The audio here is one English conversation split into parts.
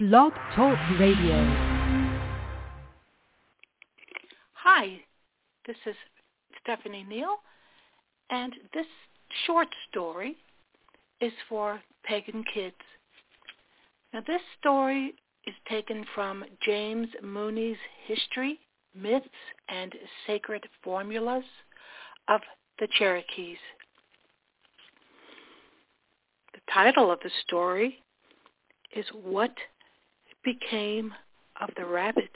Blog Talk Radio. Hi, this is Stephanie Neal, and this short story is for pagan kids. Now this story is taken from James Mooney's History, Myths, and Sacred Formulas of the Cherokees. The title of the story is What Became of the Rabbit?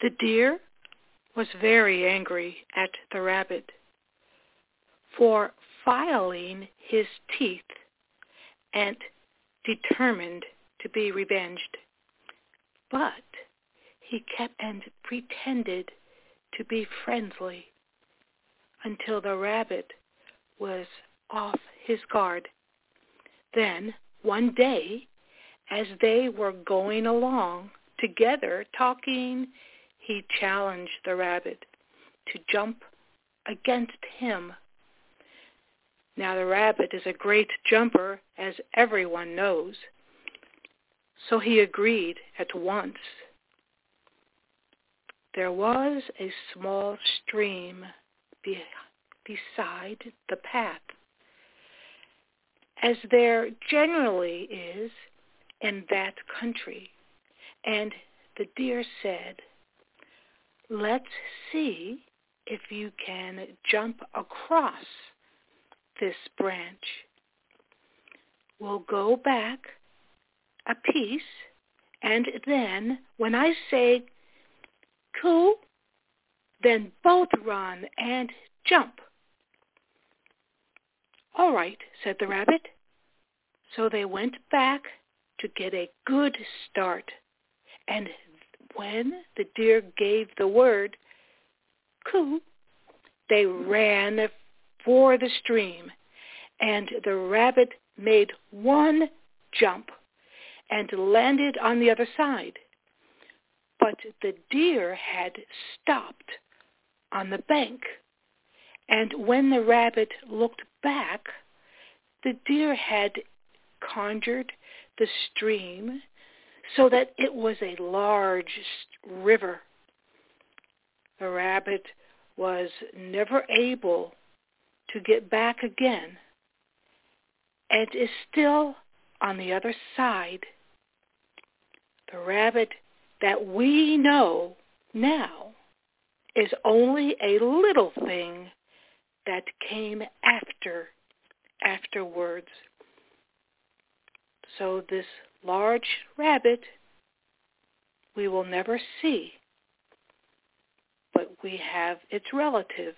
The deer was very angry at the rabbit for filing his teeth and determined to be revenged. But he kept and pretended to be friendly until the rabbit was off his guard. Then, one day, as they were going along together talking, he challenged the rabbit to jump against him. Now the rabbit is a great jumper, as everyone knows, so he agreed at once. There was a small stream be- beside the path, as there generally is in that country. And the deer said, let's see if you can jump across this branch. We'll go back a piece, and then when I say coo, then both run and jump. All right, said the rabbit. So they went back to get a good start. And when the deer gave the word, coo, they ran for the stream. And the rabbit made one jump and landed on the other side. But the deer had stopped on the bank. And when the rabbit looked back, the deer had conjured the stream so that it was a large river. The rabbit was never able to get back again and is still on the other side. The rabbit that we know now is only a little thing that came after afterwards. So this large rabbit we will never see, but we have its relative,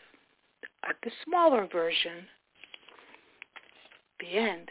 uh, the smaller version. The end.